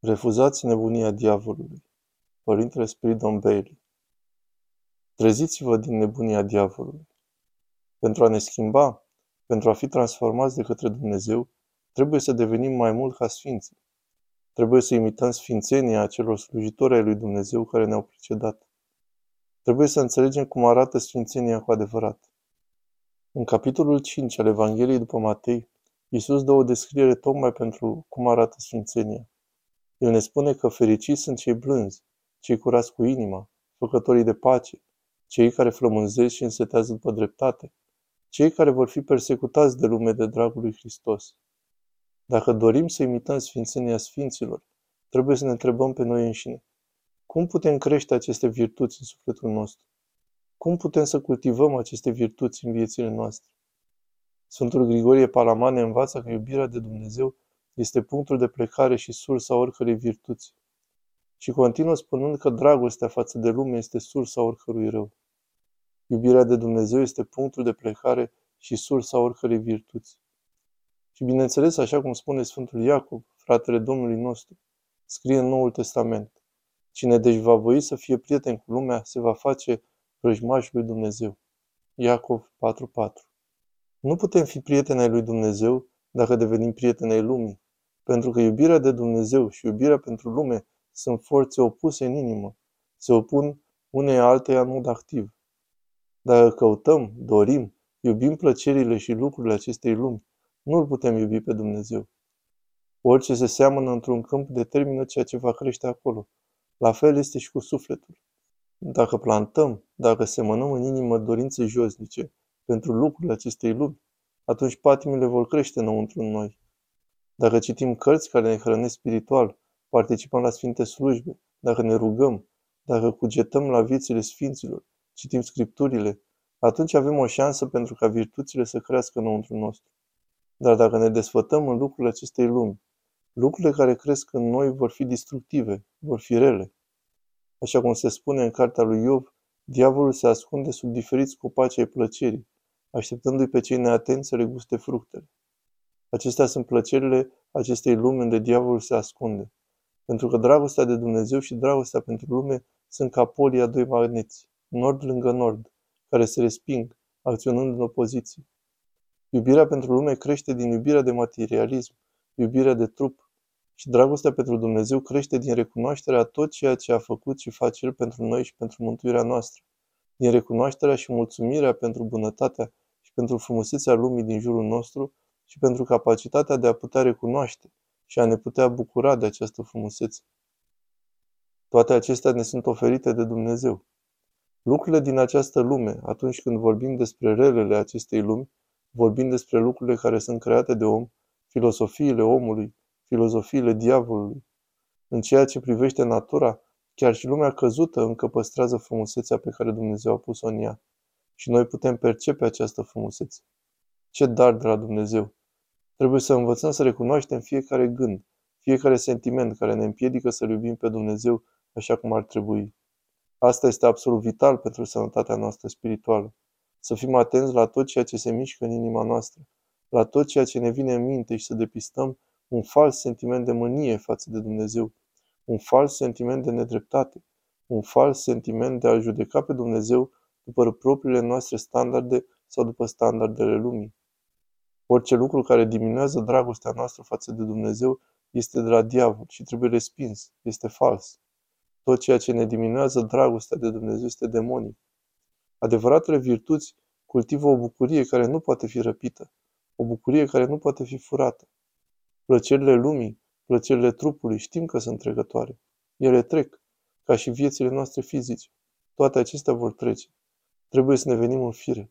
Refuzați nebunia diavolului. Părintele Spiridon Bailey Treziți-vă din nebunia diavolului. Pentru a ne schimba, pentru a fi transformați de către Dumnezeu, trebuie să devenim mai mult ca sfinții. Trebuie să imităm sfințenia acelor slujitori ai lui Dumnezeu care ne-au precedat. Trebuie să înțelegem cum arată sfințenia cu adevărat. În capitolul 5 al Evangheliei după Matei, Iisus dă o descriere tocmai pentru cum arată sfințenia. El ne spune că fericiți sunt cei blânzi, cei curați cu inima, făcătorii de pace, cei care flămânzesc și însetează după dreptate, cei care vor fi persecutați de lume de dragul lui Hristos. Dacă dorim să imităm sfințenia sfinților, trebuie să ne întrebăm pe noi înșine. Cum putem crește aceste virtuți în sufletul nostru? Cum putem să cultivăm aceste virtuți în viețile noastre? Sfântul Grigorie Palaman ne învață că iubirea de Dumnezeu este punctul de plecare și sursa oricărei virtuți. Și continuă spunând că dragostea față de lume este sursa oricărui rău. Iubirea de Dumnezeu este punctul de plecare și sursa oricărei virtuți. Și bineînțeles, așa cum spune Sfântul Iacov, fratele Domnului nostru, scrie în Noul Testament, Cine deci va voi să fie prieten cu lumea, se va face vrăjmaș lui Dumnezeu. Iacov 4.4 Nu putem fi prieteni ai lui Dumnezeu dacă devenim prieteni ai lumii, pentru că iubirea de Dumnezeu și iubirea pentru lume sunt forțe opuse în inimă, se opun unei alteia în mod activ. Dacă căutăm, dorim, iubim plăcerile și lucrurile acestei lumi, nu îl putem iubi pe Dumnezeu. Orice se seamănă într-un câmp determină ceea ce va crește acolo. La fel este și cu sufletul. Dacă plantăm, dacă semănăm în inimă dorințe josnice pentru lucrurile acestei lumi, atunci patimile vor crește înăuntru în noi. Dacă citim cărți care ne hrănesc spiritual, participăm la sfinte slujbe, dacă ne rugăm, dacă cugetăm la viețile sfinților, citim scripturile, atunci avem o șansă pentru ca virtuțile să crească înăuntru nostru. Dar dacă ne desfătăm în lucrurile acestei lumi, lucrurile care cresc în noi vor fi destructive, vor fi rele. Așa cum se spune în cartea lui Iov, diavolul se ascunde sub diferiți copaci ai plăcerii, așteptându-i pe cei neatenți să le guste fructele. Acestea sunt plăcerile acestei lumi unde diavolul se ascunde. Pentru că dragostea de Dumnezeu și dragostea pentru lume sunt ca polii a doi magneți, nord lângă nord, care se resping, acționând în opoziție. Iubirea pentru lume crește din iubirea de materialism, iubirea de trup, și dragostea pentru Dumnezeu crește din recunoașterea tot ceea ce a făcut și face El pentru noi și pentru mântuirea noastră, din recunoașterea și mulțumirea pentru bunătatea și pentru frumusețea lumii din jurul nostru și pentru capacitatea de a putea recunoaște și a ne putea bucura de această frumusețe. Toate acestea ne sunt oferite de Dumnezeu. Lucrurile din această lume, atunci când vorbim despre relele acestei lumi, vorbim despre lucrurile care sunt create de om, filosofiile omului, filozofiile diavolului. În ceea ce privește natura, chiar și lumea căzută încă păstrează frumusețea pe care Dumnezeu a pus-o în ea. Și noi putem percepe această frumusețe. Ce dar de la Dumnezeu! Trebuie să învățăm să recunoaștem fiecare gând, fiecare sentiment care ne împiedică să iubim pe Dumnezeu așa cum ar trebui. Asta este absolut vital pentru sănătatea noastră spirituală. Să fim atenți la tot ceea ce se mișcă în inima noastră, la tot ceea ce ne vine în minte și să depistăm un fals sentiment de mânie față de Dumnezeu, un fals sentiment de nedreptate, un fals sentiment de a judeca pe Dumnezeu după propriile noastre standarde sau după standardele lumii. Orice lucru care diminuează dragostea noastră față de Dumnezeu este de la diavol și trebuie respins, este fals. Tot ceea ce ne diminuează dragostea de Dumnezeu este demonic. Adevăratele virtuți cultivă o bucurie care nu poate fi răpită, o bucurie care nu poate fi furată. Plăcerile lumii, plăcerile trupului, știm că sunt trecătoare. Ele trec, ca și viețile noastre fizice. Toate acestea vor trece. Trebuie să ne venim în fire.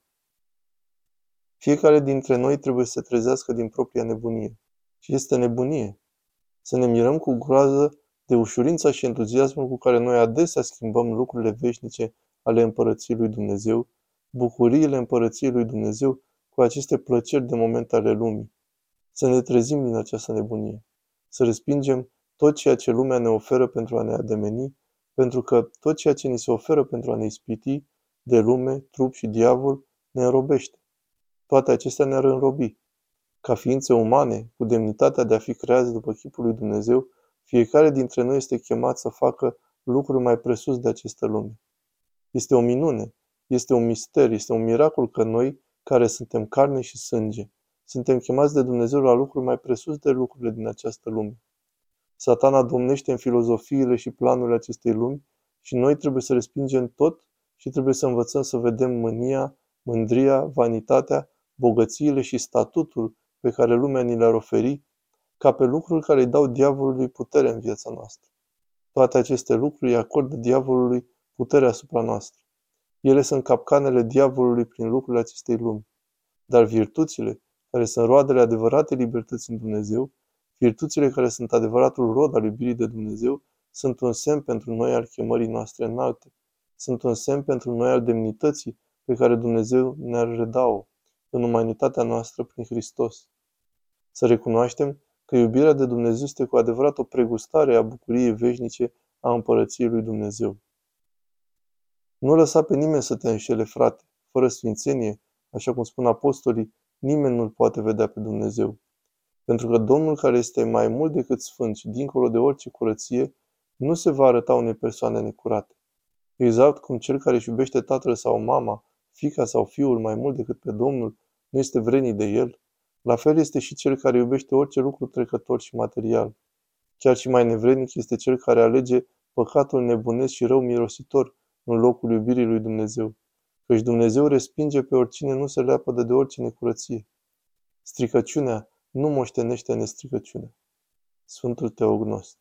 Fiecare dintre noi trebuie să se trezească din propria nebunie. Și este nebunie. Să ne mirăm cu groază de ușurința și entuziasmul cu care noi adesea schimbăm lucrurile veșnice ale împărăției lui Dumnezeu, bucuriile împărăției lui Dumnezeu cu aceste plăceri de moment ale lumii. Să ne trezim din această nebunie. Să respingem tot ceea ce lumea ne oferă pentru a ne ademeni, pentru că tot ceea ce ni se oferă pentru a ne ispiti de lume, trup și diavol ne înrobește. Toate acestea ne-ar înrobi. Ca ființe umane, cu demnitatea de a fi creați după chipul lui Dumnezeu, Fiecare dintre noi este chemat să facă lucruri mai presus de aceste lume. Este o minune, este un mister, este un miracol că noi, care suntem carne și sânge, suntem chemați de Dumnezeu la lucruri mai presus de lucrurile din această lume. Satana domnește în filozofiile și planurile acestei lumi și noi trebuie să respingem tot și trebuie să învățăm să vedem mânia, mândria, vanitatea, bogățiile și statutul pe care lumea ni le-ar oferi ca pe lucruri care îi dau diavolului putere în viața noastră. Toate aceste lucruri îi acordă diavolului putere asupra noastră. Ele sunt capcanele diavolului prin lucrurile acestei lumi. Dar virtuțile, care sunt roadele adevărate libertății în Dumnezeu, virtuțile care sunt adevăratul rod al iubirii de Dumnezeu, sunt un semn pentru noi al chemării noastre înalte. Sunt un semn pentru noi al demnității pe care Dumnezeu ne-ar reda-o în umanitatea noastră prin Hristos. Să recunoaștem că iubirea de Dumnezeu este cu adevărat o pregustare a bucuriei veșnice a împărăției lui Dumnezeu. Nu lăsa pe nimeni să te înșele, frate. Fără sfințenie, așa cum spun apostolii, nimeni nu-L poate vedea pe Dumnezeu. Pentru că Domnul care este mai mult decât sfânt și dincolo de orice curăție, nu se va arăta unei persoane necurate. Exact cum cel care își iubește tatăl sau mama, fica sau fiul mai mult decât pe Domnul, nu este vrenit de el, la fel este și cel care iubește orice lucru trecător și material. Chiar și mai nevrednic este cel care alege păcatul nebunesc și rău mirositor în locul iubirii lui Dumnezeu. Căci Dumnezeu respinge pe oricine nu se leapă de orice necurăție. Stricăciunea nu moștenește nestricăciunea. Sfântul Teognost